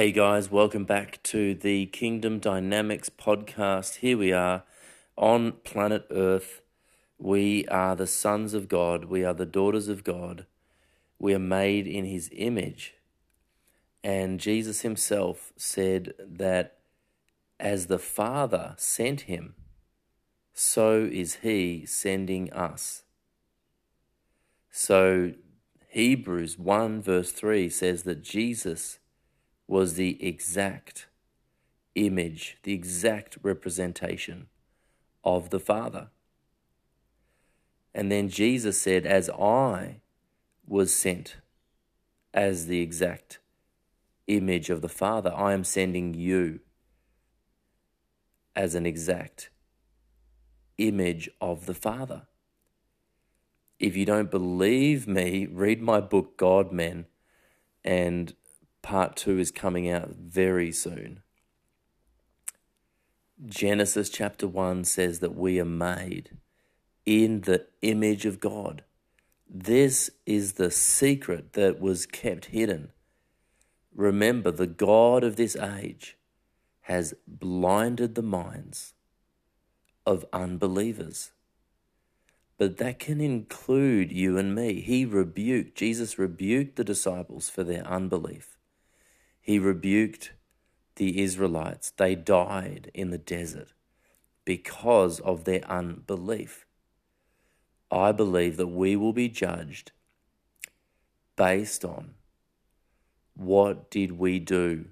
Hey guys, welcome back to the Kingdom Dynamics podcast. Here we are on planet Earth. We are the sons of God, we are the daughters of God. We are made in His image. And Jesus Himself said that as the Father sent Him, so is He sending us. So Hebrews 1 verse 3 says that Jesus was the exact image, the exact representation of the Father. And then Jesus said, As I was sent as the exact image of the Father, I am sending you as an exact image of the Father. If you don't believe me, read my book, God Men, and part two is coming out very soon. Genesis chapter 1 says that we are made in the image of God. This is the secret that was kept hidden. Remember, the God of this age has blinded the minds of unbelievers. But that can include you and me. He rebuked, Jesus rebuked the disciples for their unbelief. He rebuked the Israelites. They died in the desert because of their unbelief. I believe that we will be judged based on what did we do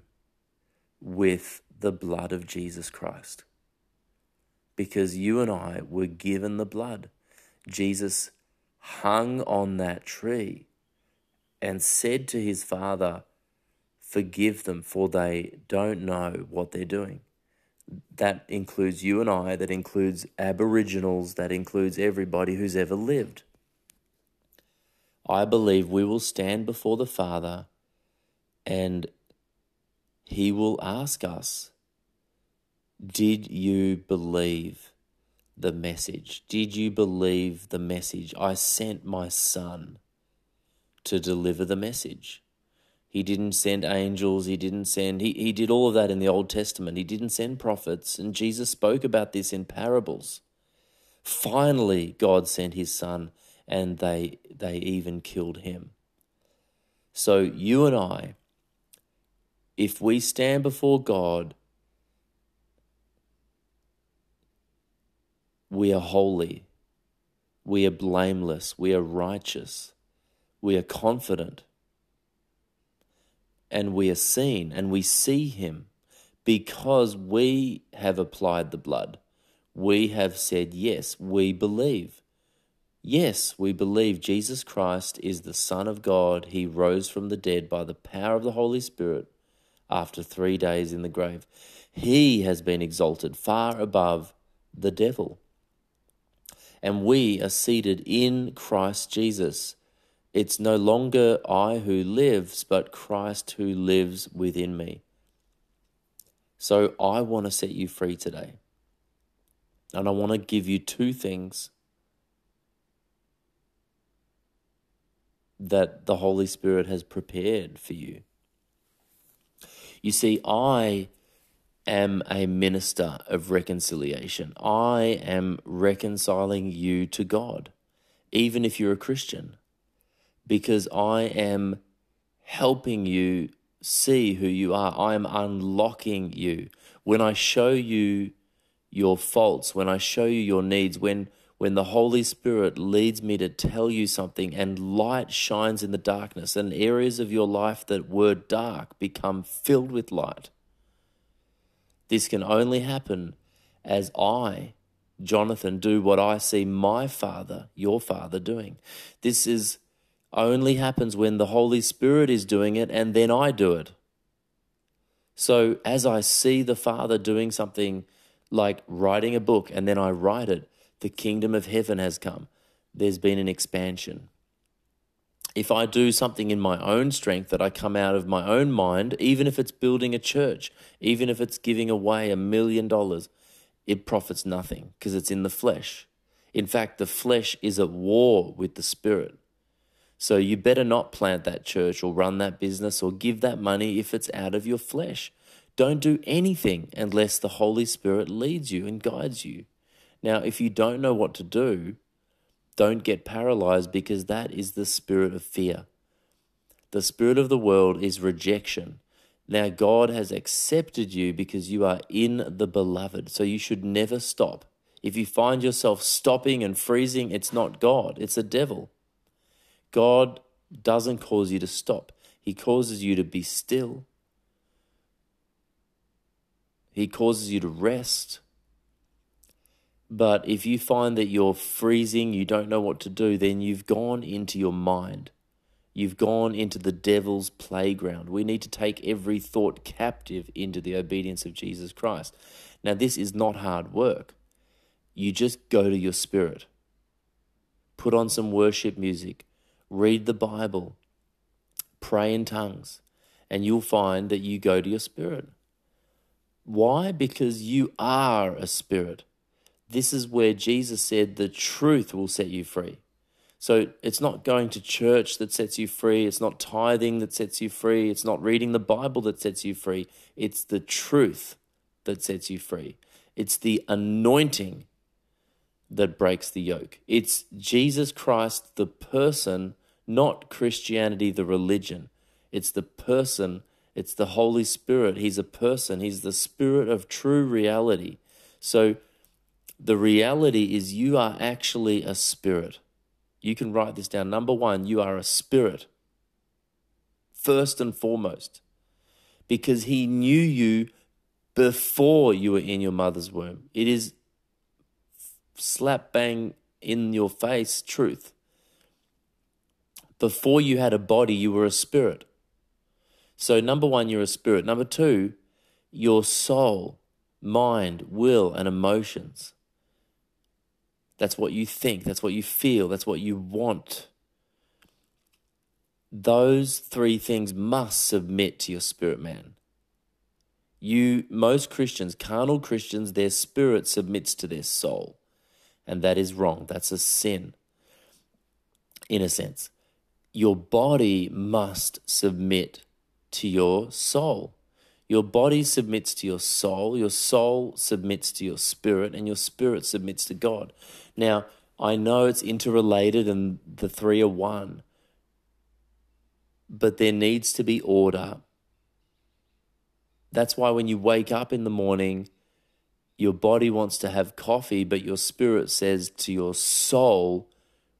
with the blood of Jesus Christ. Because you and I were given the blood. Jesus hung on that tree and said to his Father, Forgive them, for they don't know what they're doing. That includes you and I, that includes Aboriginals, that includes everybody who's ever lived. I believe we will stand before the Father and He will ask us Did you believe the message? Did you believe the message? I sent my Son to deliver the message. He didn't send angels. He didn't send, he, he did all of that in the Old Testament. He didn't send prophets. And Jesus spoke about this in parables. Finally, God sent his son and they, they even killed him. So, you and I, if we stand before God, we are holy, we are blameless, we are righteous, we are confident and we are seen and we see him because we have applied the blood. We have said, Yes, we believe. Yes, we believe Jesus Christ is the Son of God. He rose from the dead by the power of the Holy Spirit after three days in the grave. He has been exalted far above the devil. And we are seated in Christ Jesus it's no longer I who lives, but Christ who lives within me. So I want to set you free today. And I want to give you two things that the Holy Spirit has prepared for you. You see, I am a minister of reconciliation. I am reconciling you to God, even if you're a Christian because I am helping you see who you are. I am unlocking you. When I show you your faults, when I show you your needs, when when the Holy Spirit leads me to tell you something and light shines in the darkness and areas of your life that were dark become filled with light. This can only happen as I, Jonathan, do what I see my father, your father, doing. This is only happens when the Holy Spirit is doing it and then I do it. So as I see the Father doing something like writing a book and then I write it, the kingdom of heaven has come. There's been an expansion. If I do something in my own strength that I come out of my own mind, even if it's building a church, even if it's giving away a million dollars, it profits nothing because it's in the flesh. In fact, the flesh is at war with the spirit. So you better not plant that church or run that business or give that money if it's out of your flesh. Don't do anything unless the Holy Spirit leads you and guides you. Now, if you don't know what to do, don't get paralyzed because that is the spirit of fear. The spirit of the world is rejection. Now, God has accepted you because you are in the beloved. So you should never stop. If you find yourself stopping and freezing, it's not God, it's the devil. God doesn't cause you to stop, He causes you to be still. He causes you to rest. But if you find that you're freezing, you don't know what to do, then you've gone into your mind. You've gone into the devil's playground. We need to take every thought captive into the obedience of Jesus Christ. Now, this is not hard work. You just go to your spirit, put on some worship music, read the Bible, pray in tongues, and you'll find that you go to your spirit. Why? Because you are a spirit. This is where Jesus said the truth will set you free. So it's not going to church that sets you free. It's not tithing that sets you free. It's not reading the Bible that sets you free. It's the truth that sets you free. It's the anointing that breaks the yoke. It's Jesus Christ, the person, not Christianity, the religion. It's the person, it's the Holy Spirit. He's a person, He's the Spirit of true reality. So the reality is you are actually a spirit. You can write this down. Number one, you are a spirit, first and foremost, because He knew you before you were in your mother's womb. It is slap bang in your face truth. Before you had a body, you were a spirit. So, number one, you're a spirit. Number two, your soul, mind, will, and emotions that's what you think. That's what you feel. That's what you want. Those three things must submit to your spirit man. You, most Christians, carnal Christians, their spirit submits to their soul. And that is wrong. That's a sin, in a sense. Your body must submit to your soul. Your body submits to your soul, your soul submits to your spirit, and your spirit submits to God. Now, I know it's interrelated and the three are one, but there needs to be order. That's why when you wake up in the morning, your body wants to have coffee, but your spirit says to your soul,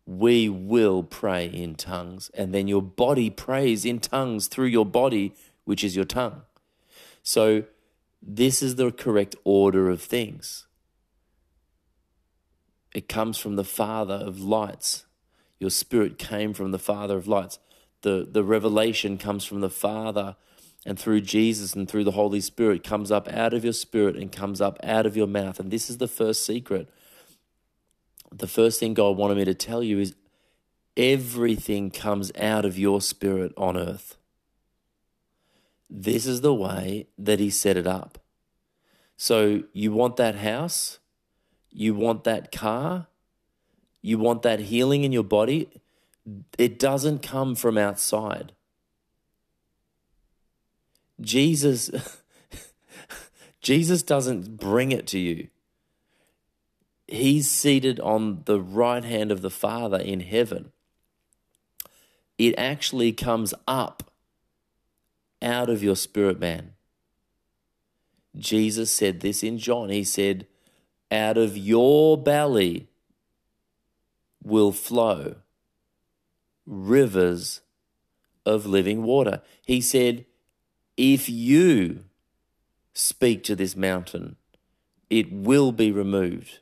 We will pray in tongues. And then your body prays in tongues through your body, which is your tongue. So, this is the correct order of things. It comes from the Father of lights. Your spirit came from the Father of lights. The, the revelation comes from the Father and through Jesus and through the Holy Spirit comes up out of your spirit and comes up out of your mouth. And this is the first secret. The first thing God wanted me to tell you is everything comes out of your spirit on earth. This is the way that He set it up. So you want that house, you want that car, you want that healing in your body. It doesn't come from outside. Jesus Jesus doesn't bring it to you. He's seated on the right hand of the Father in heaven. It actually comes up out of your spirit man. Jesus said this in John. He said, Out of your belly will flow rivers of living water. He said, If you speak to this mountain, it will be removed.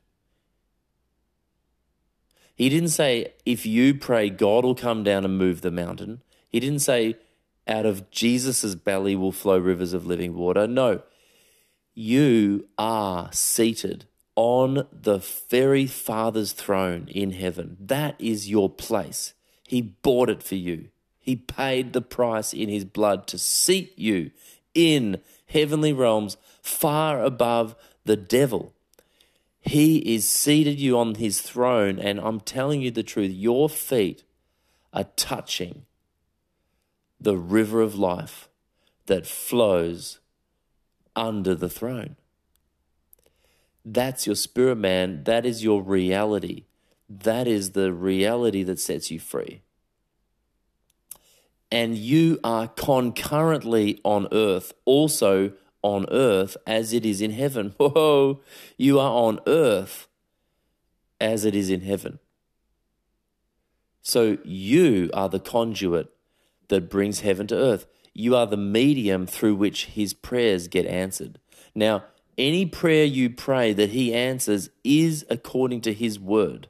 He didn't say, If you pray, God will come down and move the mountain. He didn't say, out of Jesus' belly will flow rivers of living water. No, you are seated on the very Father's throne in heaven. That is your place. He bought it for you. He paid the price in his blood to seat you in heavenly realms far above the devil. He is seated you on his throne, and I'm telling you the truth, your feet are touching the river of life that flows under the throne. That's your spirit, man. That is your reality. That is the reality that sets you free. And you are concurrently on earth, also on earth as it is in heaven. Whoa, you are on earth as it is in heaven. So you are the conduit that brings heaven to earth. You are the medium through which his prayers get answered. Now, any prayer you pray that he answers is according to his word.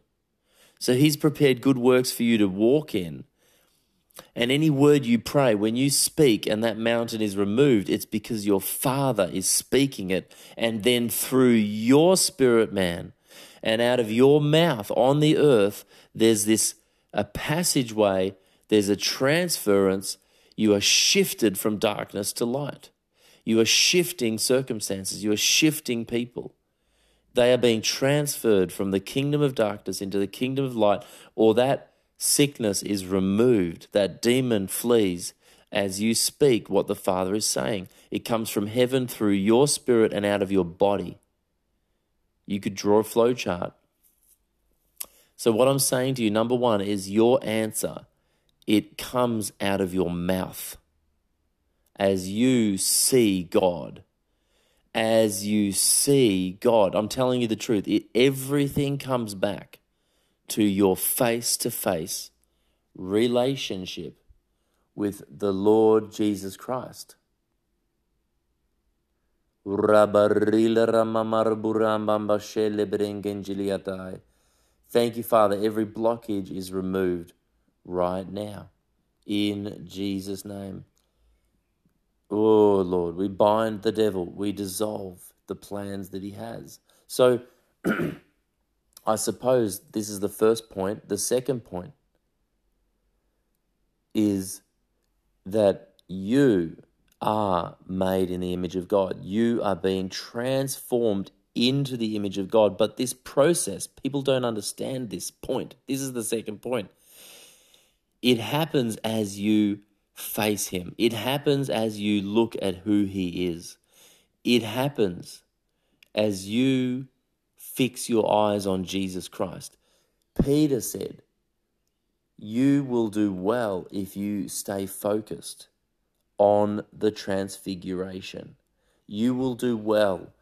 So he's prepared good works for you to walk in. And any word you pray, when you speak and that mountain is removed, it's because your Father is speaking it. And then through your spirit, man, and out of your mouth on the earth, there's this a passageway, there's a transference. You are shifted from darkness to light. You are shifting circumstances, you are shifting people. They are being transferred from the kingdom of darkness into the kingdom of light, or that sickness is removed, that demon flees as you speak what the Father is saying. It comes from heaven through your spirit and out of your body. You could draw a flow chart. So, what I'm saying to you, number one, is your answer. It comes out of your mouth as you see God. As you see God. I'm telling you the truth. It, everything comes back to your face to face relationship with the Lord Jesus Christ. Thank you, Father. Every blockage is removed right now in Jesus' name. Oh, Lord, we bind the devil, we dissolve the plans that he has. So, I suppose this is the first point. The second point is that you are made in the image of God. You are being transformed into the image of God. But this process, people don't understand this point. This is the second point. It happens as you face Him, it happens as you look at who He is. It happens as you fix your eyes on Jesus Christ. Peter said, You will do well if you stay focused on the transfiguration. You will do well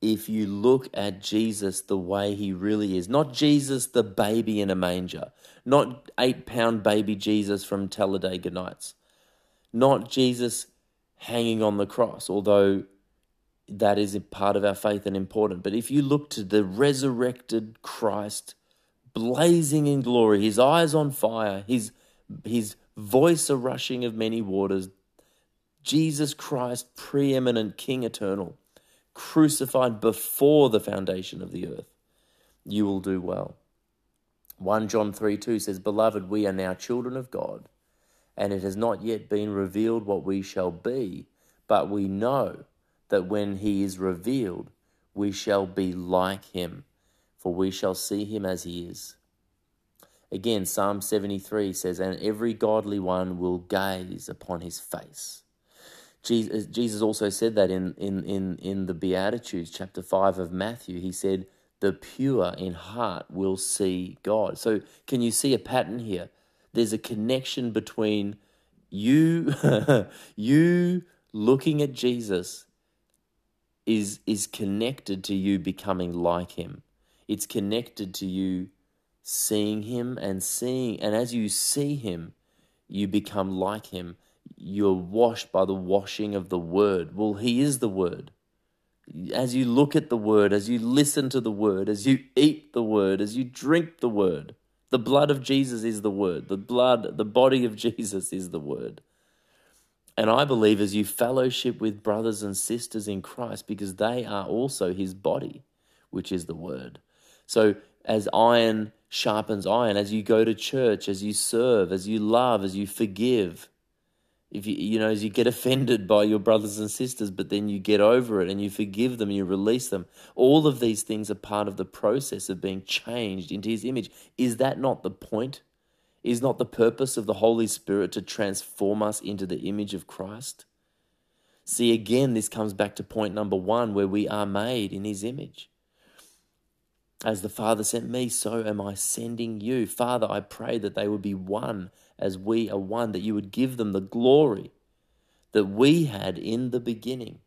if you look at Jesus the way he really is. Not Jesus, the baby in a manger, not eight pound baby Jesus from Talladega Nights, not Jesus hanging on the cross, although that is a part of our faith and important. But if you look to the resurrected Christ, blazing in glory, his eyes on fire, his, his voice a rushing of many waters, Jesus Christ, preeminent King eternal, crucified before the foundation of the earth, you will do well. 1 John 3 2 says, Beloved, we are now children of God, and it has not yet been revealed what we shall be, but we know that when he is revealed, we shall be like him, for we shall see him as he is. Again, Psalm 73 says, And every godly one will gaze upon his face. Jesus also said that in, in, in, in the Beatitudes, chapter 5 of Matthew. He said, The pure in heart will see God. So, can you see a pattern here? There's a connection between you, you looking at Jesus is is connected to you becoming like him. It's connected to you seeing him and seeing and as you see him, you become like him. You're washed by the washing of the word. Well, he is the word. As you look at the word, as you listen to the word, as you eat the word, as you drink the word, the blood of Jesus is the word. The blood, the body of Jesus is the word. And I believe as you fellowship with brothers and sisters in Christ, because they are also his body, which is the word. So as iron sharpens iron, as you go to church, as you serve, as you love, as you forgive, if you you know as you get offended by your brothers and sisters but then you get over it and you forgive them you release them all of these things are part of the process of being changed into his image is that not the point is not the purpose of the holy spirit to transform us into the image of christ? See again this comes back to point number 1 where we are made in his image. As the father sent me so am i sending you. Father i pray that they would be one as we are one, that you would give them the glory that we had in the beginning.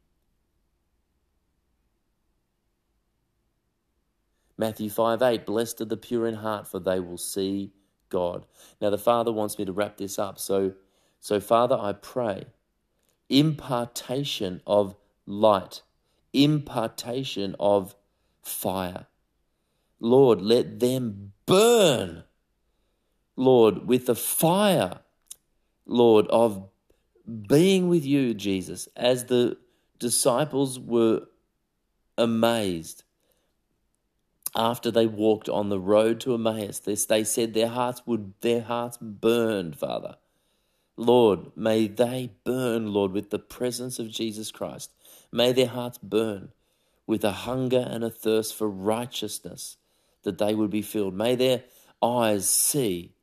Matthew 5 8, blessed are the pure in heart, for they will see God. Now, the Father wants me to wrap this up. So, so Father, I pray impartation of light, impartation of fire. Lord, let them burn Lord, with the fire, Lord, of being with you, Jesus, as the disciples were amazed after they walked on the road to Emmaus. This, they said their hearts would, their hearts burned, Father. Lord, may they burn, Lord, with the presence of Jesus Christ. May their hearts burn with a hunger and a thirst for righteousness, that they would be filled. May their eyes see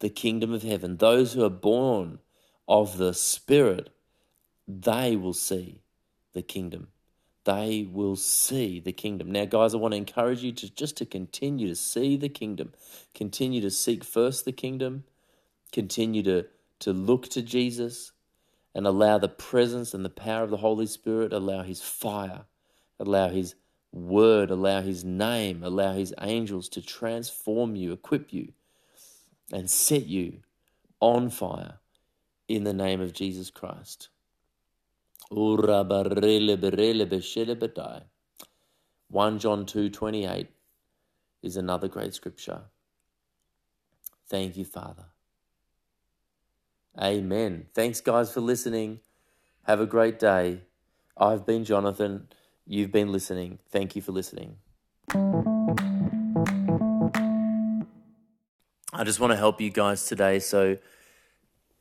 the kingdom of heaven. Those who are born of the Spirit, they will see the kingdom. They will see the kingdom. Now, guys, I want to encourage you to just to continue to see the kingdom, continue to seek first the kingdom, continue to, to look to Jesus, and allow the presence and the power of the Holy Spirit, allow His fire, allow His word, allow His name, allow His angels to transform you, equip you and set you on fire in the name of Jesus Christ. 1 John 2:28 is another great scripture. Thank you, Father. Amen. Thanks, guys, for listening. Have a great day. I've been Jonathan. You've been listening. Thank you for listening. I just want to help you guys today. So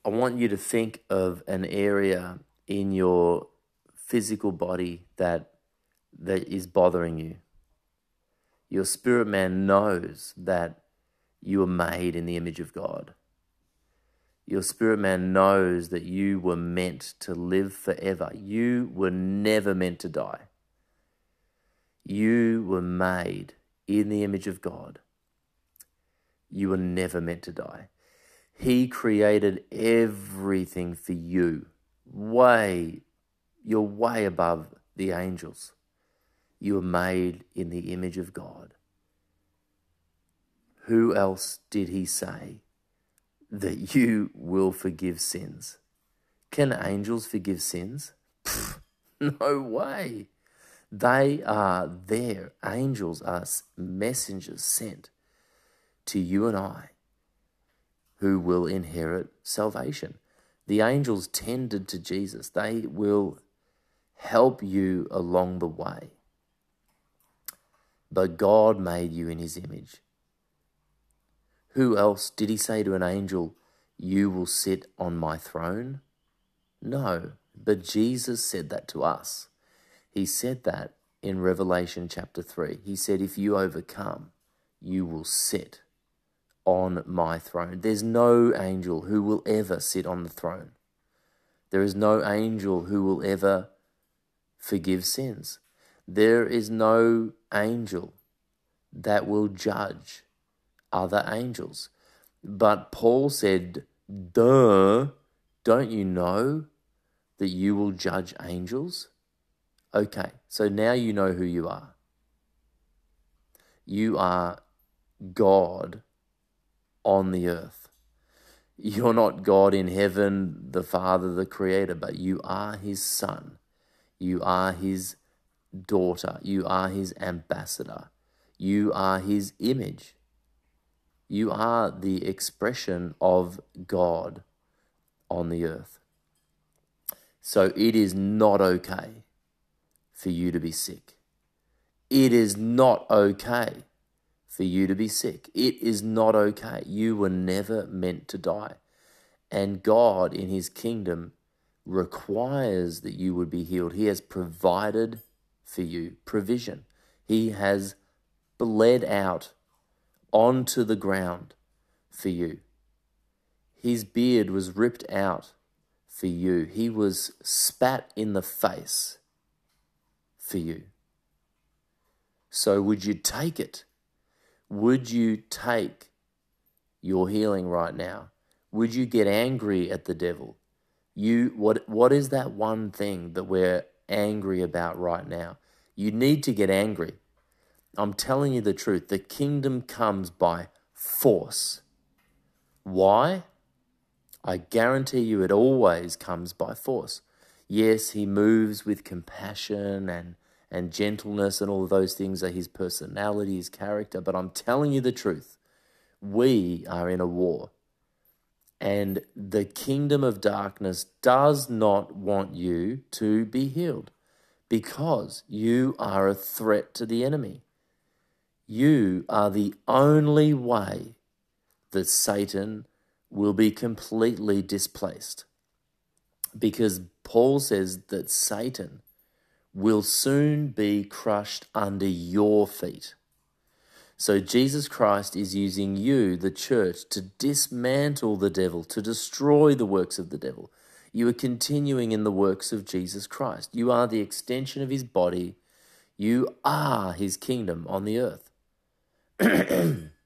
I want you to think of an area in your physical body that that is bothering you. Your spirit man knows that you are made in the image of God. Your spirit man knows that you were meant to live forever. You were never meant to die. You were made in the image of God. You were never meant to die. He created everything for you. Way, you're way above the angels. You are made in the image of God. Who else did he say that you will forgive sins? Can angels forgive sins? Pfft, no way. They are there. Angels are messengers sent to you and I who will inherit salvation. The angels tended to Jesus, they will help you along the way. But God made you in his image. Who else did he say to an angel, You will sit on my throne? No, but Jesus said that to us. He said that in Revelation chapter 3. He said, If you overcome, you will sit on my throne. There's no angel who will ever sit on the throne. There is no angel who will ever forgive sins. There is no angel that will judge other angels. But Paul said, Duh, don't you know that you will judge angels? Okay, so now you know who you are. You are God on the earth. You're not God in heaven, the Father, the Creator, but you are His Son. You are His daughter. You are His ambassador. You are His image. You are the expression of God on the earth. So it is not okay for you to be sick. It is not okay for you to be sick. It is not okay. You were never meant to die. And God, in His kingdom, requires that you would be healed. He has provided for you provision. He has bled out onto the ground for you. His beard was ripped out for you. He was spat in the face for you. So, would you take it? Would you take your healing right now? Would you get angry at the devil? You what what is that one thing that we're angry about right now? You need to get angry. I'm telling you the truth. The kingdom comes by force. Why? I guarantee you it always comes by force. Yes, he moves with compassion and, and gentleness, and all of those things are his personality, his character. But I'm telling you the truth. We are in a war. And the kingdom of darkness does not want you to be healed because you are a threat to the enemy. You are the only way that Satan will be completely displaced. Because Paul says that Satan will soon be crushed under your feet. So Jesus Christ is using you, the church, to dismantle the devil, to destroy the works of the devil. You are continuing in the works of Jesus Christ. You are the extension of his body. You are his kingdom on the earth.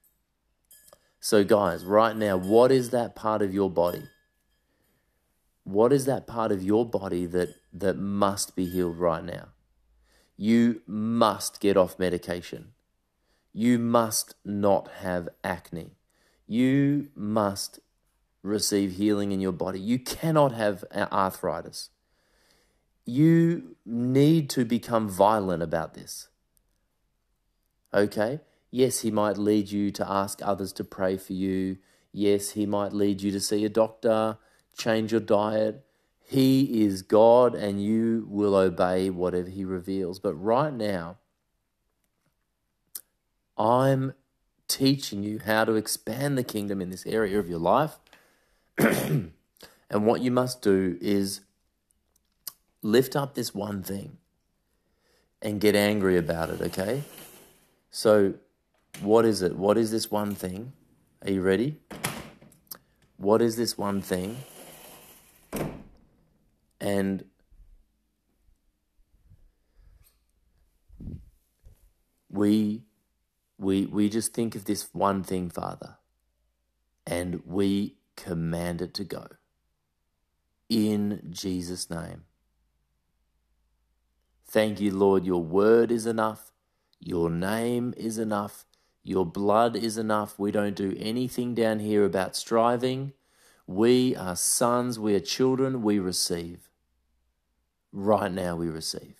So, guys, right now, what is that part of your body? What is that part of your body that, that must be healed right now? You must get off medication. You must not have acne. You must receive healing in your body. You cannot have arthritis. You need to become violent about this. Okay? Yes, he might lead you to ask others to pray for you. Yes, he might lead you to see a doctor, change your diet. He is God and you will obey whatever he reveals. But right now, I'm teaching you how to expand the kingdom in this area of your life. and what you must do is lift up this one thing and get angry about it, okay? So what is it? What is this one thing? Are you ready? What is this one thing? And we we we just think of this one thing, Father, and we command it to go. In Jesus' name. Thank you, Lord. Your word is enough. Your name is enough. Your blood is enough. We don't do anything down here about striving. We are sons, we are children, we receive. Right now, we receive.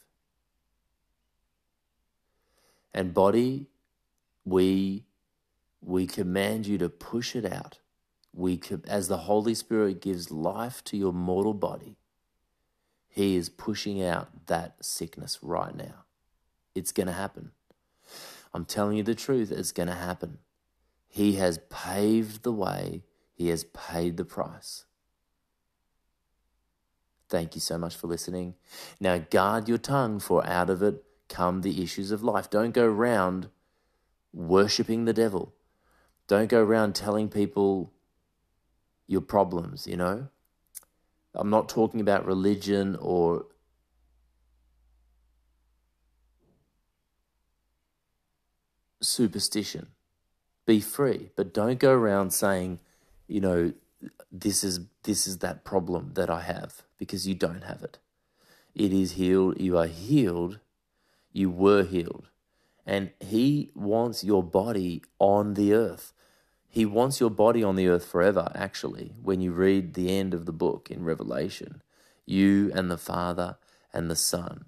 And body, we, we command you to push it out. We, as the Holy Spirit gives life to your mortal body, He is pushing out that sickness right now. It's going to happen. I'm telling you the truth, it's going to happen. He has paved the way, He has paid the price. Thank you so much for listening. Now, guard your tongue, for out of it come the issues of life. Don't go around worshipping the devil. Don't go around telling people your problems, you know? I'm not talking about religion or superstition. Be free, but don't go around saying, you know, this is this is that problem that I have because you don't have it. It is healed. You are healed. You were healed. And he wants your body on the earth. He wants your body on the earth forever, actually, when you read the end of the book in Revelation. You and the Father and the Son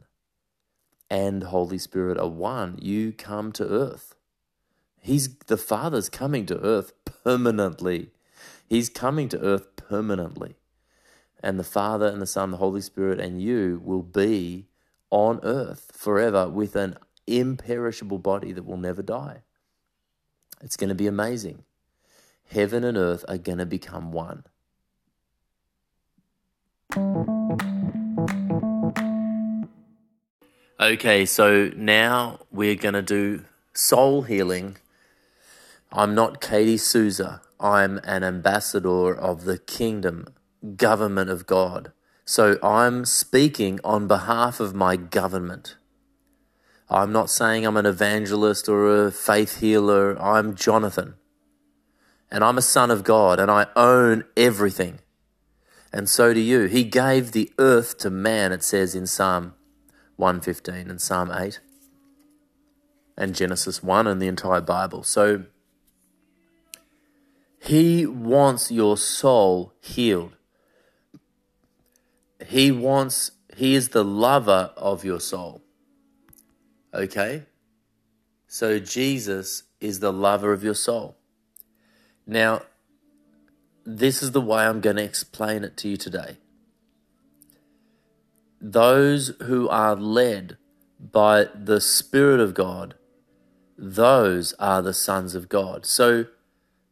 and Holy Spirit are one. You come to earth. He's the Father's coming to earth permanently. He's coming to earth permanently. and the Father and the Son, the Holy Spirit, and you will be on earth forever with an imperishable body that will never die. It's going to be amazing. Heaven and earth are going to become one. Okay, so now we're going to do soul healing. I'm not Katie Souza. I'm an ambassador of the kingdom, government of God. So I'm speaking on behalf of my government. I'm not saying I'm an evangelist or a faith healer. I'm Jonathan. And I'm a son of God and I own everything. And so do you. He gave the earth to man, it says in Psalm 115 and Psalm 8 and Genesis 1 and the entire Bible. So he wants your soul healed. He wants, he is the lover of your soul. Okay? So Jesus is the lover of your soul. Now, this is the way I'm going to explain it to you today those who are led by the Spirit of God, those are the sons of God. So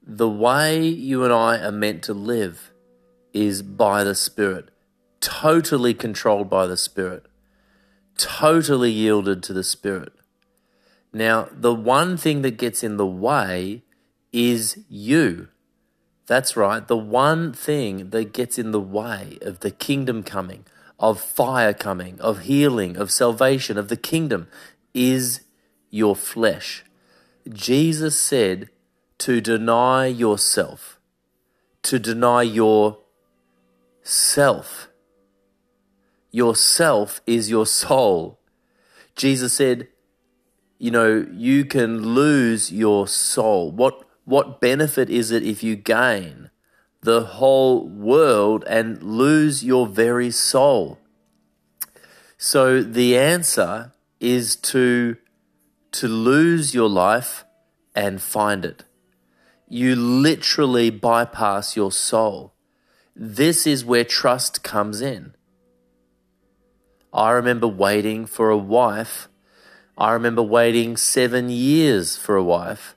the way you and I are meant to live is by the Spirit, totally controlled by the Spirit, totally yielded to the Spirit. Now, the one thing that gets in the way is you. That's right, the one thing that gets in the way of the kingdom coming, of fire coming, of healing, of salvation, of the kingdom is your flesh. Jesus said to deny yourself, to deny your self. Yourself is your soul. Jesus said, you know, you can lose your soul. What, what benefit is it if you gain the whole world and lose your very soul. So the answer is to to lose your life and find it. You literally bypass your soul. This is where trust comes in. I remember waiting for a wife. I remember waiting seven years for a wife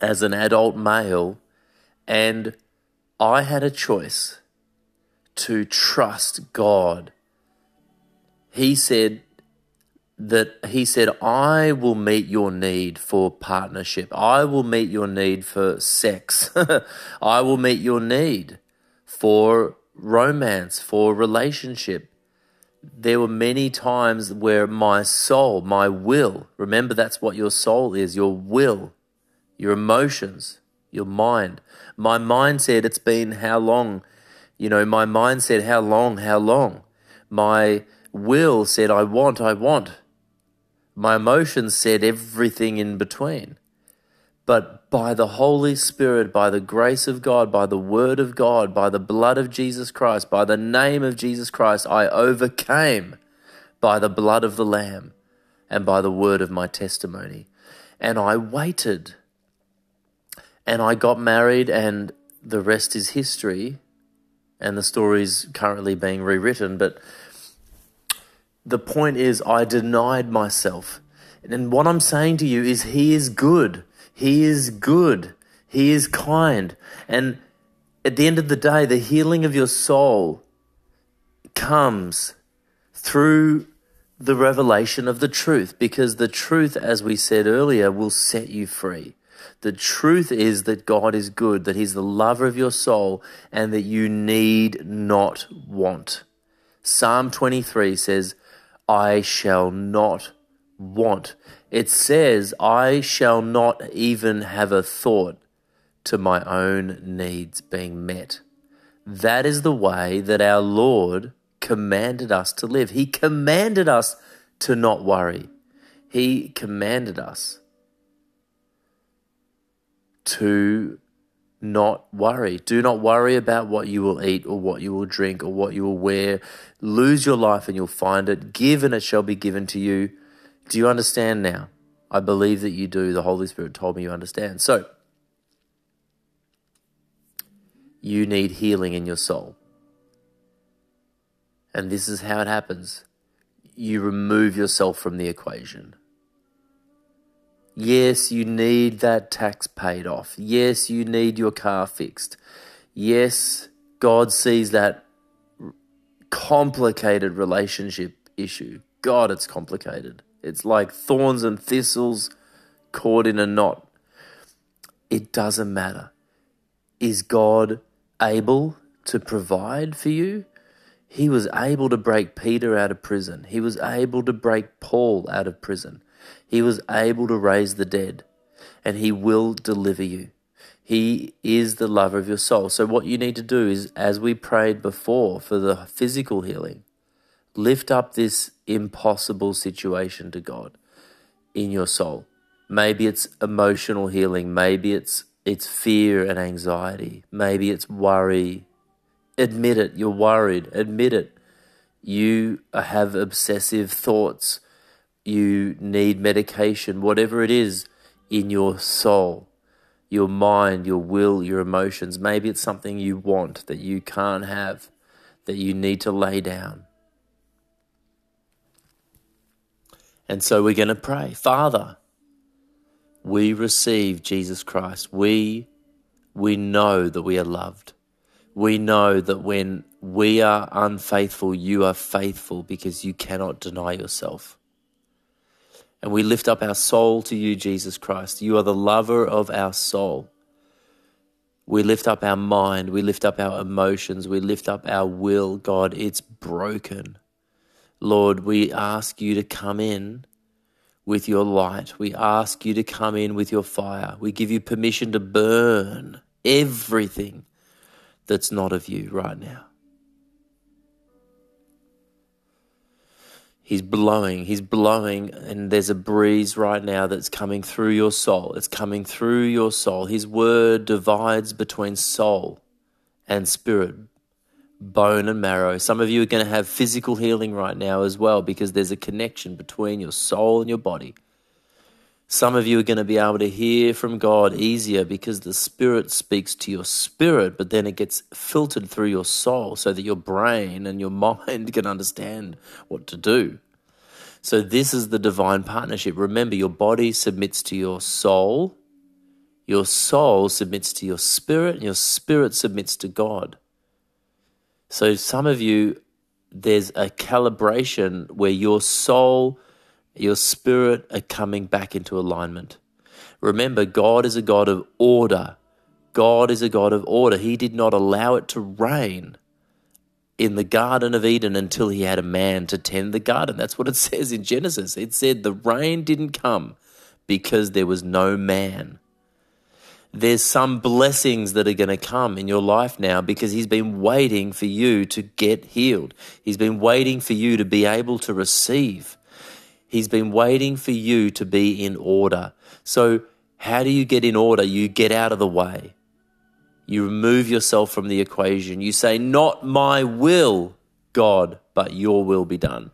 as an adult male, and I had a choice to trust God. He said that He said, I will meet your need for partnership. I will meet your need for sex. I will meet your need for romance, for relationship. There were many times where my soul, my will, remember that's what your soul is your will, your emotions, your mind. My mind said, It's been how long? You know, my mind said, How long? How long? My will said, I want, I want. My emotions said everything in between. But by the Holy Spirit, by the grace of God, by the Word of God, by the blood of Jesus Christ, by the name of Jesus Christ, I overcame by the blood of the Lamb and by the word of my testimony. And I waited and I got married, and the rest is history. And the story's currently being rewritten. But the point is, I denied myself. And what I'm saying to you is, He is good. He is good. He is kind. And at the end of the day, the healing of your soul comes through the revelation of the truth because the truth, as we said earlier, will set you free. The truth is that God is good, that He's the lover of your soul, and that you need not want. Psalm 23 says, I shall not want. It says, I shall not even have a thought to my own needs being met. That is the way that our Lord commanded us to live. He commanded us to not worry. He commanded us to not worry. Do not worry about what you will eat or what you will drink or what you will wear. Lose your life and you'll find it. Give and it shall be given to you. Do you understand now? I believe that you do. The Holy Spirit told me you understand. So, you need healing in your soul. And this is how it happens you remove yourself from the equation. Yes, you need that tax paid off. Yes, you need your car fixed. Yes, God sees that complicated relationship issue. God, it's complicated. It's like thorns and thistles caught in a knot. It doesn't matter. Is God able to provide for you? He was able to break Peter out of prison. He was able to break Paul out of prison. He was able to raise the dead. And He will deliver you. He is the lover of your soul. So, what you need to do is, as we prayed before for the physical healing, lift up this impossible situation to God in your soul. Maybe it's emotional healing. Maybe it's it's fear and anxiety. Maybe it's worry. Admit it. You're worried. Admit it. You have obsessive thoughts. You need medication. Whatever it is in your soul, your mind, your will, your emotions. Maybe it's something you want that you can't have, that you need to lay down. And so we're going to pray Father, we receive Jesus Christ. We, we know that we are loved. We know that when we are unfaithful, you are faithful because you cannot deny yourself. And we lift up our soul to you, Jesus Christ. You are the lover of our soul. We lift up our mind. We lift up our emotions. We lift up our will. God, it's broken. Lord, we ask you to come in with your light. We ask you to come in with your fire. We give you permission to burn everything that's not of you right now. He's blowing, he's blowing, and there's a breeze right now that's coming through your soul. It's coming through your soul. His word divides between soul and spirit, bone and marrow. Some of you are going to have physical healing right now as well because there's a connection between your soul and your body. Some of you are going to be able to hear from God easier because the Spirit speaks to your spirit, but then it gets filtered through your soul so that your brain and your mind can understand what to do. So, this is the divine partnership. Remember, your body submits to your soul, your soul submits to your spirit, and your spirit submits to God. So some of you, there's a calibration where your soul, your spirit are coming back into alignment. Remember, God is a God of order. God is a God of order. He did not allow it to rain in the Garden of Eden until he had a man to tend the garden. That's what it says in Genesis. It said the rain didn't come because there was no man there's some blessings that are going to come in your life now because He's been waiting for you to get healed. He's been waiting for you to be able to receive. He's been waiting for you to be in order. So, how do you get in order? You get out of the way. You remove yourself from the equation. You say, Not my will, God, but your will be done.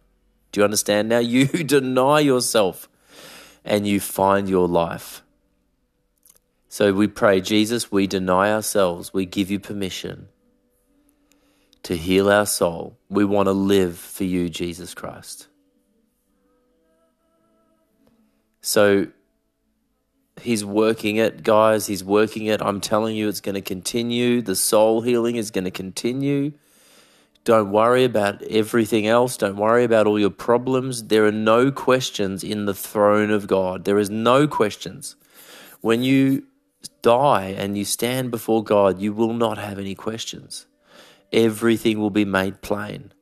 Do you understand now? You deny yourself and you find your life. So we pray, Jesus, we deny ourselves. We give you permission to heal our soul. We want to live for you, Jesus Christ. So he's working it, guys. He's working it. I'm telling you, it's going to continue. The soul healing is going to continue. Don't worry about everything else. Don't worry about all your problems. There are no questions in the throne of God. There is no questions. When you die and you stand before God, you will not have any questions. Everything will be made plain.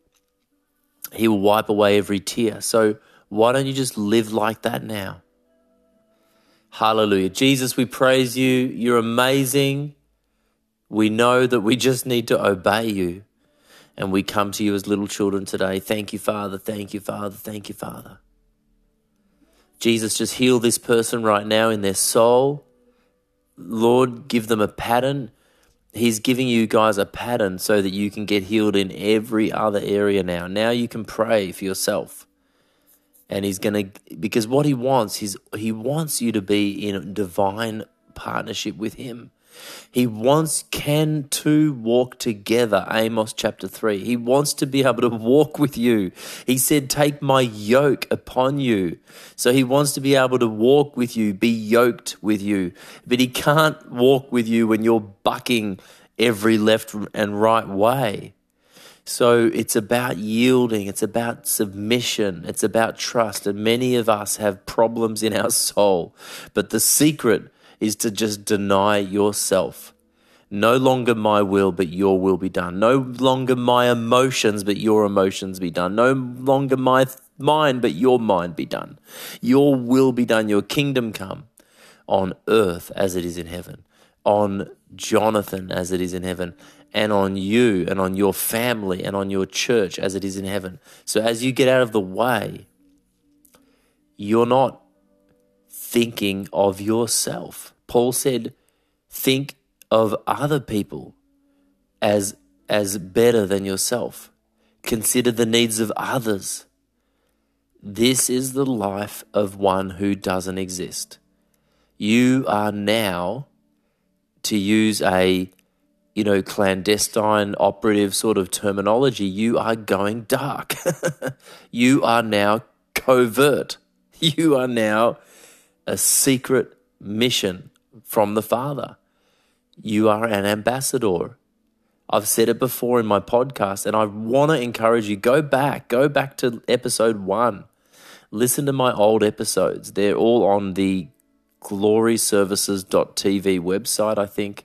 He will wipe away every tear. So why don't you just live like that now? Hallelujah. Jesus, we praise you. You're amazing. We know that we just need to obey you. And we come to you as little children today. Thank you, Father. Thank you, Father. Thank you, Father. Jesus, just heal this person right now in their soul. Lord, give them a pattern. He's giving you guys a pattern so that you can get healed in every other area now. Now you can pray for yourself. And he's going to, because what he wants is he wants you to be in divine partnership with him. He wants, can two walk together? Amos chapter 3. He wants to be able to walk with you. He said, Take my yoke upon you. So he wants to be able to walk with you, be yoked with you. But he can't walk with you when you're bucking every left and right way. So it's about yielding, it's about submission, it's about trust. And many of us have problems in our soul. But the secret is to just deny yourself. No longer my will, but your will be done. No longer my emotions, but your emotions be done. No longer my mind, but your mind be done. Your will be done, your kingdom come on earth as it is in heaven, on Jonathan as it is in heaven, and on you and on your family and on your church as it is in heaven. So as you get out of the way, you're not thinking of yourself. Paul said, think of other people as as better than yourself. Consider the needs of others. This is the life of one who doesn't exist. You are now, to use a you know, clandestine operative sort of terminology, you are going dark. you are now covert. You are now a secret mission from the Father. You are an ambassador. I've said it before in my podcast, and I want to encourage you go back, go back to episode one. Listen to my old episodes. They're all on the gloryservices.tv website, I think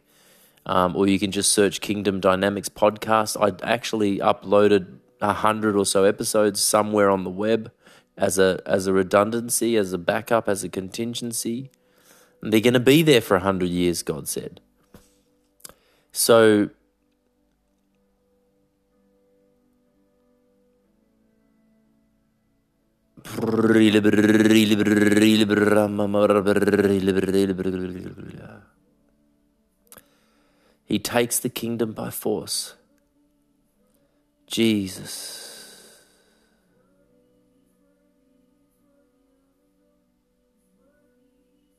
um, or you can just search Kingdom Dynamics podcast. I actually uploaded a hundred or so episodes somewhere on the web as a as a redundancy, as a backup, as a contingency. And they're going to be there for a hundred years, God said. So. He takes the kingdom by force. Jesus.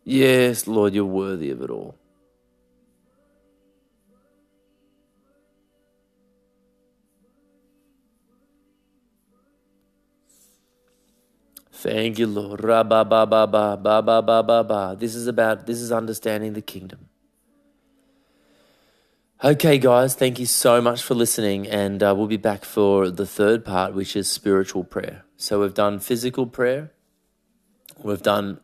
Yes, Lord, you're worthy of it all. Thank you, Lord. Ba ba ba ba ba ba ba ba. This is about this is understanding the kingdom. Okay, guys, thank you so much for listening, and uh, we'll be back for the third part, which is spiritual prayer. So we've done physical prayer, we've done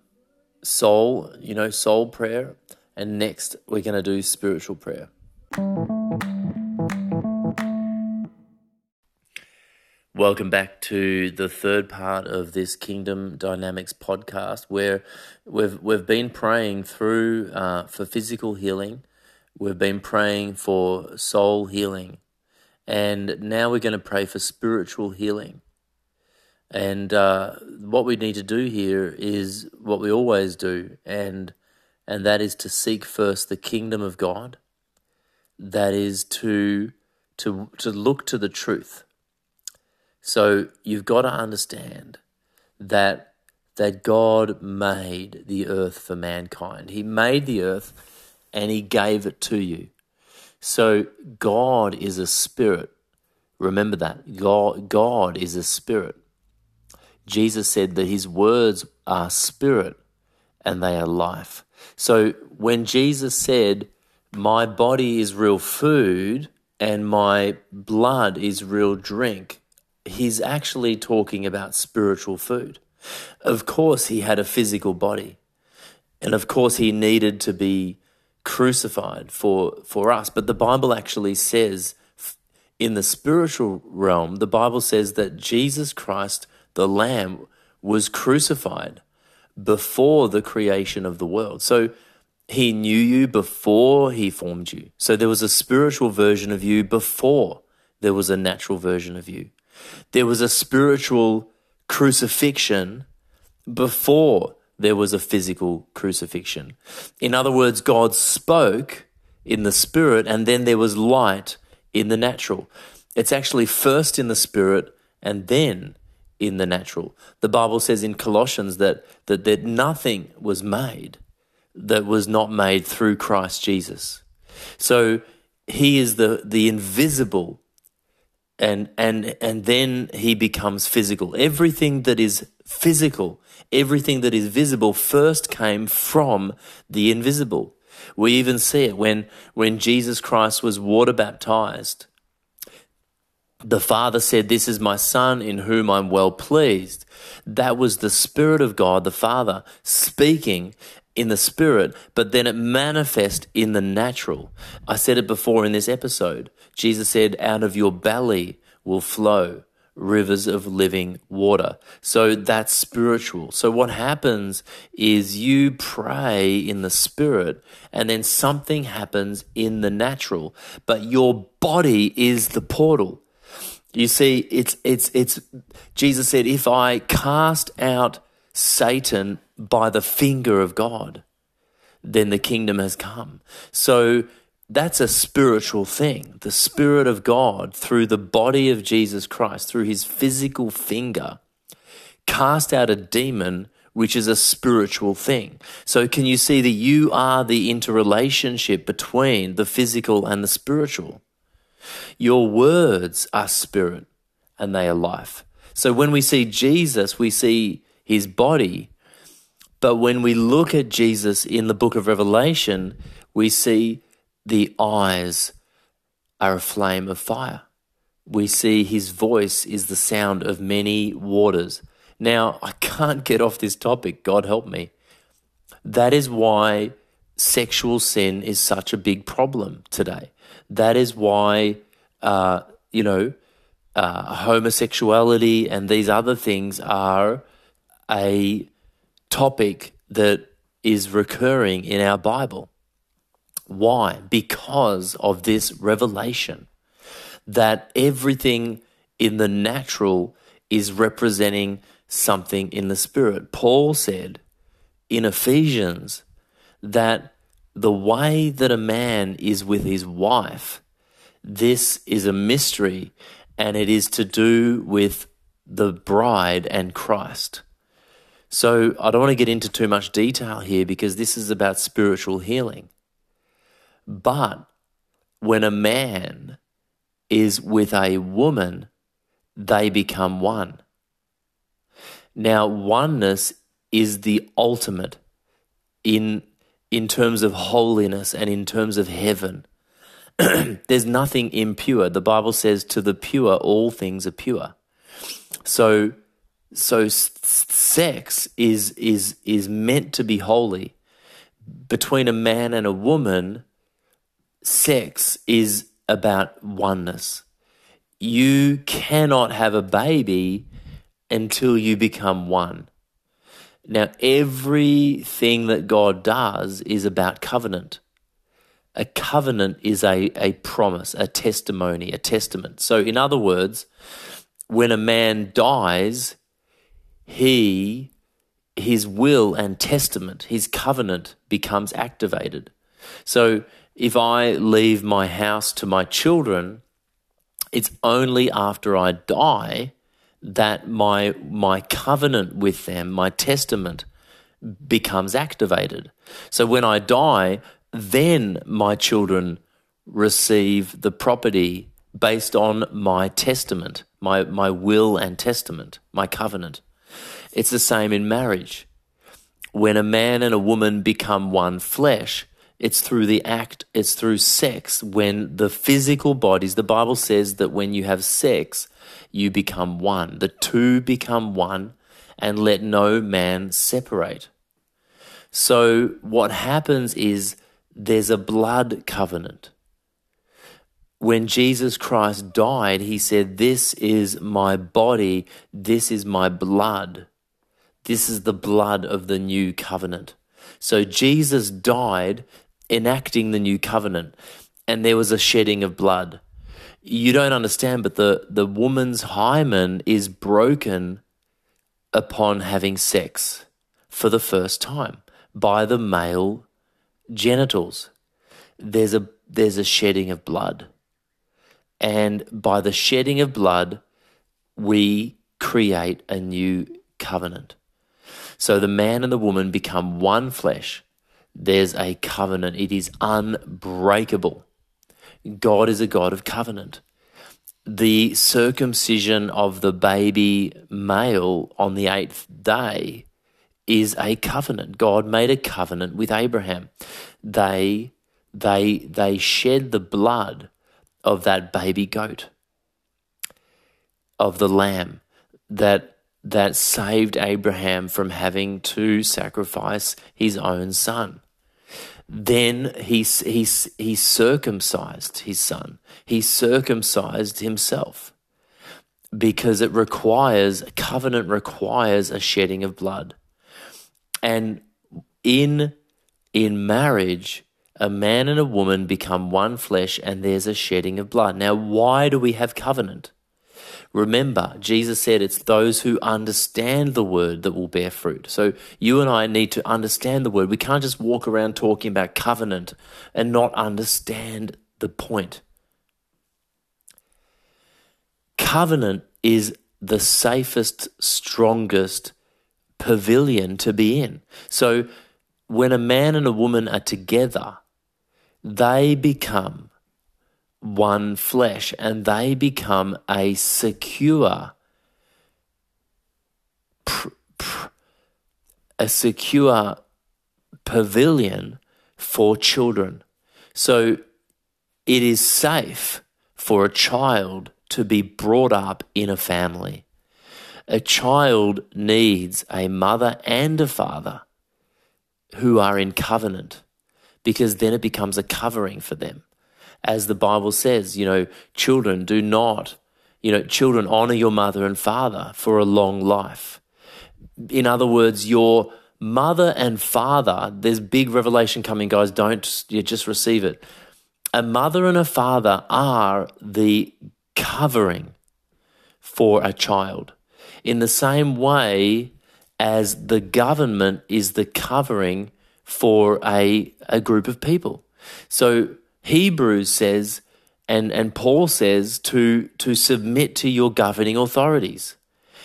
soul, you know, soul prayer, and next we're going to do spiritual prayer. Welcome back to the third part of this Kingdom Dynamics podcast, where we've we've been praying through uh, for physical healing We've been praying for soul healing. And now we're going to pray for spiritual healing. And uh, what we need to do here is what we always do, and and that is to seek first the kingdom of God. That is to to to look to the truth. So you've got to understand that that God made the earth for mankind. He made the earth and he gave it to you. So God is a spirit. Remember that. God, God is a spirit. Jesus said that his words are spirit and they are life. So when Jesus said, My body is real food and my blood is real drink, he's actually talking about spiritual food. Of course, he had a physical body. And of course, he needed to be crucified for, for us. But the Bible actually says, in the spiritual realm, the Bible says that Jesus Christ, the Lamb, was crucified before the creation of the world. So he knew you before he formed you. So there was a spiritual version of you before there was a natural version of you. There was a spiritual crucifixion before there was a physical crucifixion. In other words, God spoke in the spirit and then there was light in the natural. It's actually first in the spirit and then in the natural. The Bible says in Colossians that, that, that nothing was made that was not made through Christ Jesus. So he is the the invisible and and and then he becomes physical. Everything that is physical, everything that is visible first came from the invisible. We even see it when when Jesus Christ was water baptized. The Father said, This is my Son in whom I'm well pleased. That was the Spirit of God, the Father, speaking in the Spirit, but then it manifests in the natural. I said it before in this episode. Jesus said, Out of your belly will flow rivers of living water. So that's spiritual. So what happens is you pray in the spirit and then something happens in the natural, but your body is the portal. You see, it's, it's, it's, Jesus said, if I cast out Satan by the finger of God, then the kingdom has come. So that's a spiritual thing. The Spirit of God, through the body of Jesus Christ, through his physical finger, cast out a demon, which is a spiritual thing. So, can you see that you are the interrelationship between the physical and the spiritual? Your words are spirit and they are life. So when we see Jesus, we see his body. But when we look at Jesus in the book of Revelation, we see the eyes are a flame of fire. We see his voice is the sound of many waters. Now, I can't get off this topic, God help me. That is why sexual sin is such a big problem today. That is why, uh, you know, uh, homosexuality and these other things are a topic that is recurring in our Bible. Why? Because of this revelation that everything in the natural is representing something in the spirit. Paul said in Ephesians that the way that a man is with his wife, this is a mystery, and it is to do with the bride and Christ. So I don't want to get into too much detail here because this is about spiritual healing. But when a man is with a woman, they become one. Now, oneness is the ultimate in in terms of holiness and in terms of heaven. There's nothing impure. The Bible says to the pure all things are pure. So so sex is is is meant to be holy. Between a man and a woman, sex is about oneness. You cannot have a baby until you become one. Now, everything that God does is about covenant. A covenant is a, a promise, a testimony, a testament. So, in other words, when a man dies, he, his will and testament, his covenant becomes activated. So, if I leave my house to my children, it's only after I die that my my covenant with them, my testament becomes activated. So when I die, then my children receive the property based on my testament, my my will and testament, my covenant. It's the same in marriage. When a man and a woman become one flesh, it's through the act, it's through sex. When the physical bodies, the Bible says that when you have sex, you become one. The two become one, and let no man separate. So, what happens is there's a blood covenant. When Jesus Christ died, he said, This is my body, this is my blood. This is the blood of the new covenant. So, Jesus died enacting the new covenant, and there was a shedding of blood you don't understand, but the, the woman's hymen is broken upon having sex for the first time by the male genitals. There's a there's a shedding of blood. And by the shedding of blood, we create a new covenant. So the man and the woman become one flesh. There's a covenant. It is unbreakable. God is a God of covenant. The circumcision of the baby male on the eighth day is a covenant. God made a covenant with Abraham. They they they shed the blood of that baby goat of the lamb that that saved Abraham from having to sacrifice his own son. Then he, he, he circumcised his son. He circumcised himself because it requires, covenant requires a shedding of blood. And in, in marriage, a man and a woman become one flesh and there's a shedding of blood. Now, why do we have covenant? Remember, Jesus said it's those who understand the word that will bear fruit. So you and I need to understand the word. We can't just walk around talking about covenant and not understand the point. Covenant is the safest, strongest pavilion to be in. So when a man and a woman are together, they become one flesh and they become a secure a secure pavilion for children. So it is safe for a child to be brought up in a family. A child needs a mother and a father who are in covenant because then it becomes a covering for them as the Bible says, you know, children do not, you know, children honor your mother and father for a long life. In other words, your mother and father, there's big revelation coming, guys. Don't you just receive it. A mother and a father are the covering for a child. In the same way as the government is the covering for a, a group of people. So Hebrews says, and, and Paul says, to, to submit to your governing authorities.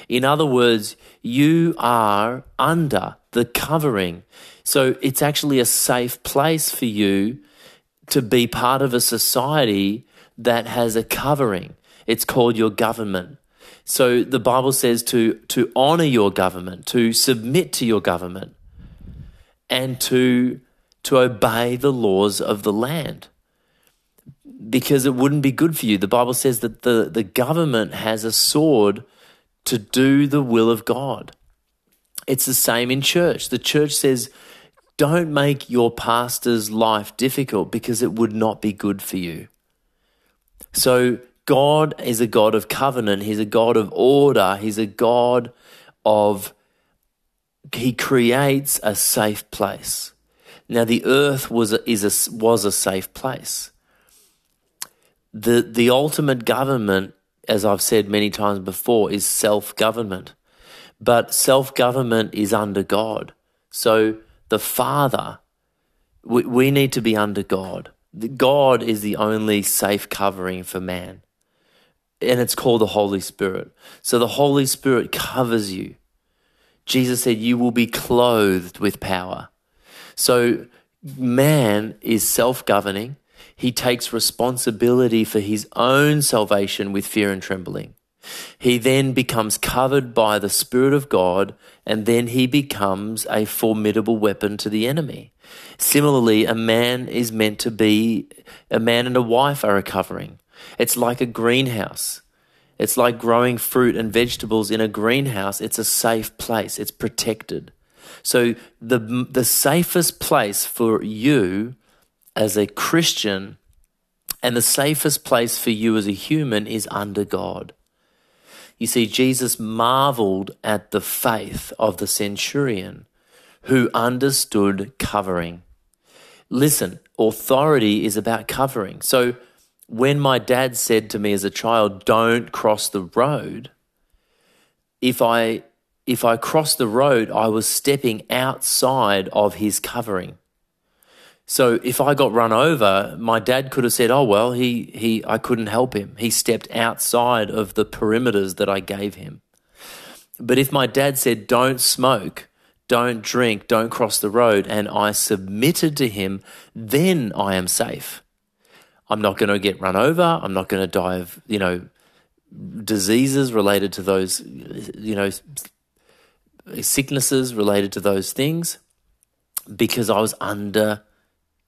In other words, you are under the covering. So it's actually a safe place for you to be part of a society that has a covering. It's called your government. So the Bible says to, to honor your government, to submit to your government, and to, to obey the laws of the land because it wouldn't be good for you. The Bible says that the, the government has a sword to do the will of God. It's the same in church. The church says, don't make your pastor's life difficult because it would not be good for you. So, God is a God of covenant. He's a God of order. He's a God of, He creates a safe place. Now, the earth was is a, was a safe place the the ultimate government, as I've said many times before, is self government. But self government is under God. So the Father, we, we need to be under God. God is the only safe covering for man. And it's called the Holy Spirit. So the Holy Spirit covers you. Jesus said, You will be clothed with power. So man is self governing he takes responsibility for his own salvation with fear and trembling. He then becomes covered by the Spirit of God, and then he becomes a formidable weapon to the enemy. Similarly, a man is meant to be, a man and a wife are a covering. It's like a greenhouse. It's like growing fruit and vegetables in a greenhouse. It's a safe place, it's protected. So, the, the safest place for you as a Christian, and the safest place for you as a human is under God. You see, Jesus marveled at the faith of the centurion who understood covering. Listen, authority is about covering. So when my dad said to me as a child, don't cross the road, if I if I crossed the road, I was stepping outside of his covering. So if I got run over, my dad could have said, "Oh well, he he I couldn't help him. He stepped outside of the perimeters that I gave him." But if my dad said, "Don't smoke, don't drink, don't cross the road, and I submitted to him, then I am safe. I'm not going to get run over. I'm not going to die of, you know, diseases related to those, you know, sicknesses related to those things because I was under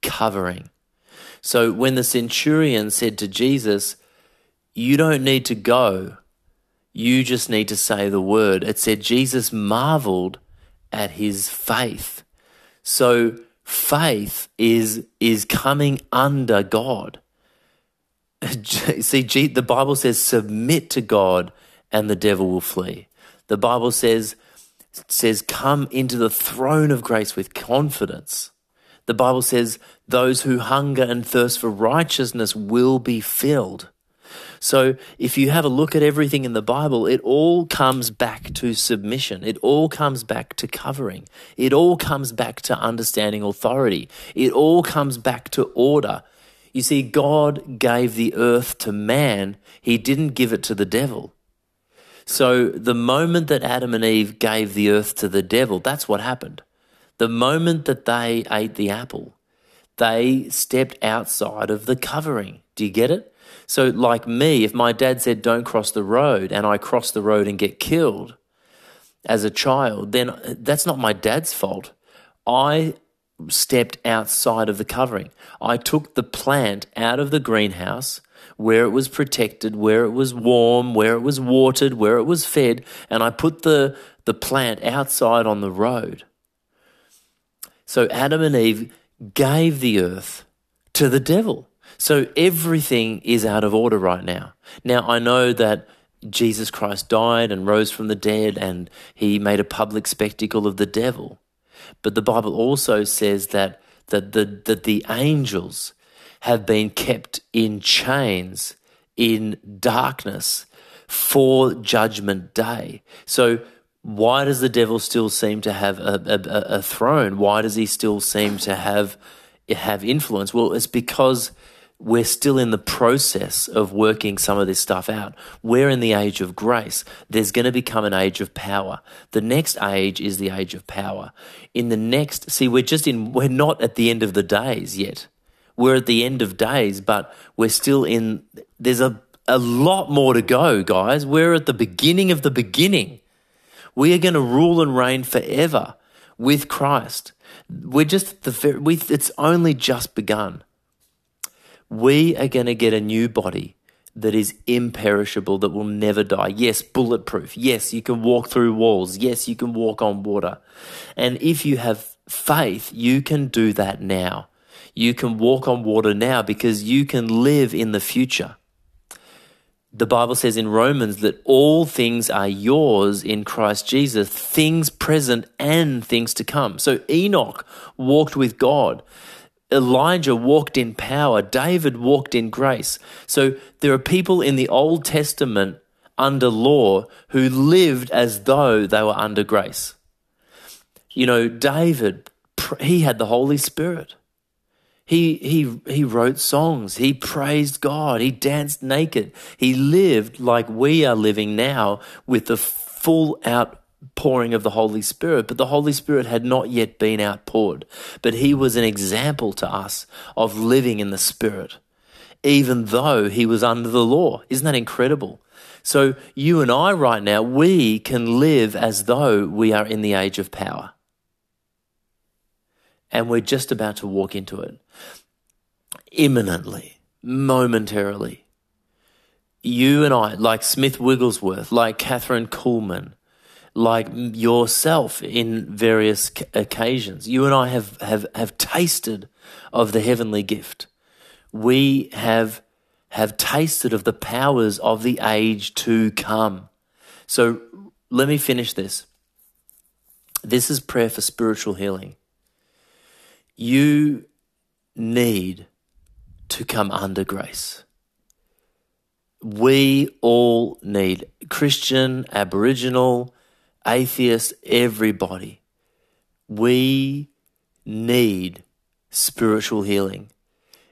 covering. So when the centurion said to Jesus, You don't need to go, you just need to say the word, it said Jesus marveled at his faith. So faith is is coming under God. See, the Bible says, submit to God and the devil will flee. The Bible says, says, come into the throne of grace with confidence. The Bible says, those who hunger and thirst for righteousness will be filled. So if you have a look at everything in the Bible, it all comes back to submission. It all comes back to covering. It all comes back to understanding authority. It all comes back to order. You see, God gave the earth to man, He didn't give it to the devil. So the moment that Adam and Eve gave the earth to the devil, that's what happened. The moment that they ate the apple, they stepped outside of the covering. Do you get it? So, like me, if my dad said, don't cross the road, and I cross the road and get killed as a child, then uh, that's not my dad's fault. I stepped outside of the covering. I took the plant out of the greenhouse where it was protected, where it was warm, where it was watered, where it was fed, and I put the, the plant outside on the road. So Adam and Eve gave the earth to the devil. So everything is out of order right now. Now, I know that Jesus Christ died and rose from the dead and he made a public spectacle of the devil. But the Bible also says that, that, the, that the angels have been kept in chains in darkness for judgment day. So, why does the devil still seem to have a, a, a throne? Why does he still seem to have have influence? Well, it's because we're still in the process of working some of this stuff out. We're in the age of grace. There's going to become an age of power. The next age is the age of power. In the next, see, we're just in, we're not at the end of the days yet. We're at the end of days, but we're still in, there's a, a lot more to go, guys. We're at the beginning of the beginning. We are going to rule and reign forever with Christ. We're just the, we, it's only just begun we are going to get a new body that is imperishable, that will never die. Yes, bulletproof. Yes, you can walk through walls. Yes, you can walk on water. And if you have faith, you can do that now. You can walk on water now because you can live in the future. The Bible says in Romans that all things are yours in Christ Jesus, things present and things to come. So Enoch walked with God. Elijah walked in power, David walked in grace. So there are people in the Old Testament under law who lived as though they were under grace. You know, David, he had the Holy Spirit. He, he, he wrote songs. He praised God. He danced naked. He lived like we are living now with the full outpouring of the Holy Spirit, but the Holy Spirit had not yet been outpoured. But he was an example to us of living in the Spirit, even though he was under the law. Isn't that incredible? So, you and I, right now, we can live as though we are in the age of power. And we're just about to walk into it imminently, momentarily. You and I, like Smith Wigglesworth, like Kathryn Kuhlman, like yourself in various occasions. You and I have, have, have tasted of the heavenly gift. We have, have tasted of the powers of the age to come. So let me finish this. This is prayer for spiritual healing. You need to come under grace. We all need Christian, Aboriginal, atheist, everybody. We need spiritual healing.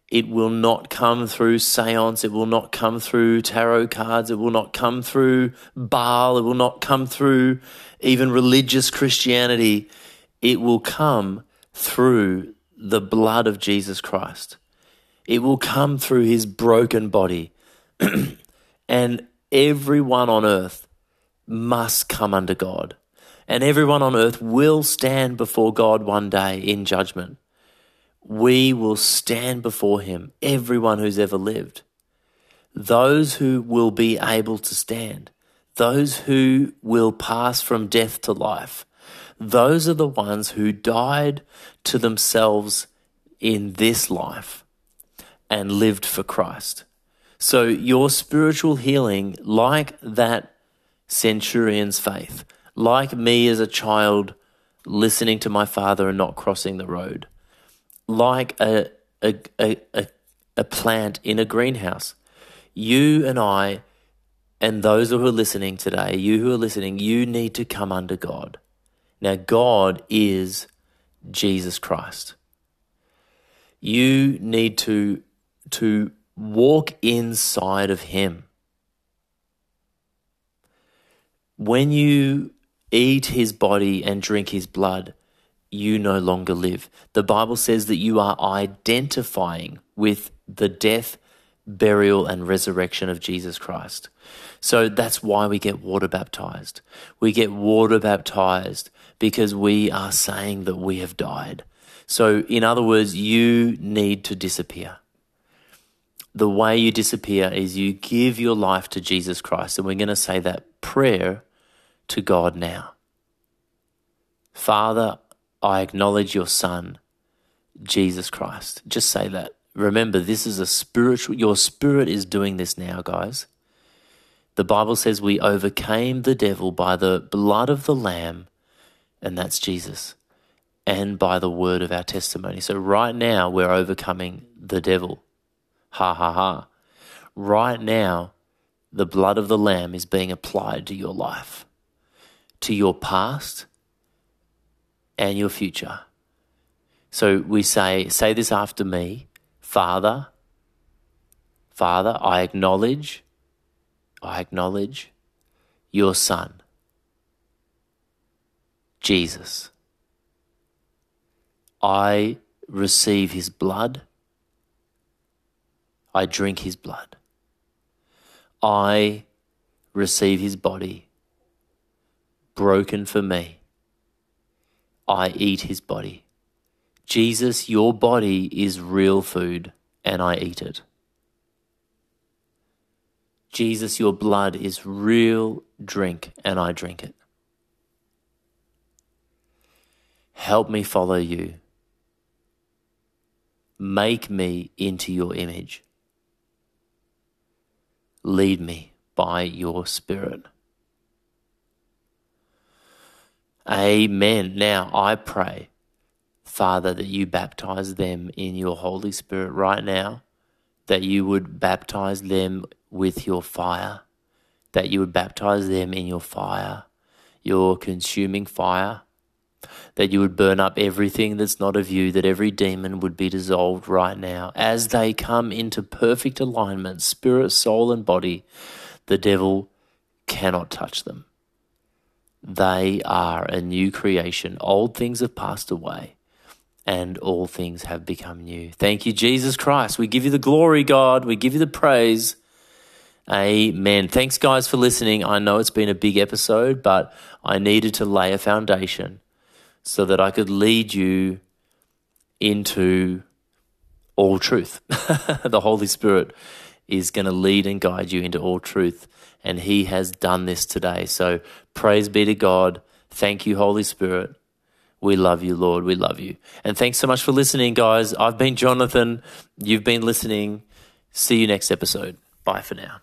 It will not come through seance. It will not come through tarot cards. It will not come through Baal. It will not come through even religious Christianity. it will come through the blood of Jesus Christ. It will come through his broken body. and everyone on earth must come under God. And everyone on earth will stand before God one day in judgment. We will stand before him, everyone who's ever lived. Those who will be able to stand, those who will pass from death to life, those are the ones who died to themselves in this life and lived for Christ. So your spiritual healing, like that centurion's faith, like me as a child listening to my father and not crossing the road, like a, a, a, a, a plant in a greenhouse, you and I, and those who are listening today, you who are listening, you need to come under God. Now, God is Jesus Christ. You need to, to walk inside of Him. When you eat His body and drink His blood, you no longer live. The Bible says that you are identifying with the death, burial, and resurrection of Jesus Christ. So that's why we get water baptized. We get water baptized because we are saying that we have died. So, in other words, you need to disappear. The way you disappear is you give your life to Jesus Christ. And we're going to say that prayer to God now. Father, I acknowledge your Son, Jesus Christ. Just say that. Remember, this is a spiritual, your spirit is doing this now, guys. The Bible says we overcame the devil by the blood of the Lamb and that's Jesus, and by the word of our testimony. So right now, we're overcoming the devil. Ha ha ha. Right now, the blood of the Lamb is being applied to your life, to your past, and your future. So we say, say this after me Father, Father, I acknowledge, I acknowledge your Son. Jesus. I receive his blood. I drink his blood. I receive his body broken for me. I eat his body. Jesus, your body is real food and I eat it. Jesus, your blood is real drink and I drink it. Help me follow you. Make me into your image. Lead me by your Spirit. Amen. Now I pray, Father, that you baptize them in your Holy Spirit right now, that you would baptize them with your fire, that you would baptize them in your fire, your consuming fire that you would burn up everything that's not of you, that every demon would be dissolved right now. As they come into perfect alignment, spirit, soul, and body, the devil cannot touch them. They are a new creation. Old things have passed away and all things have become new. Thank you, Jesus Christ. We give you the glory, God. We give you the praise. Amen. Thanks, guys, for listening. I know it's been a big episode, but I needed to lay a foundation so that I could lead you into all truth. the Holy Spirit is going to lead and guide you into all truth. And He has done this today. So praise be to God. Thank you, Holy Spirit. We love you, Lord. We love you. And thanks so much for listening, guys. I've been Jonathan. You've been listening. See you next episode. Bye for now.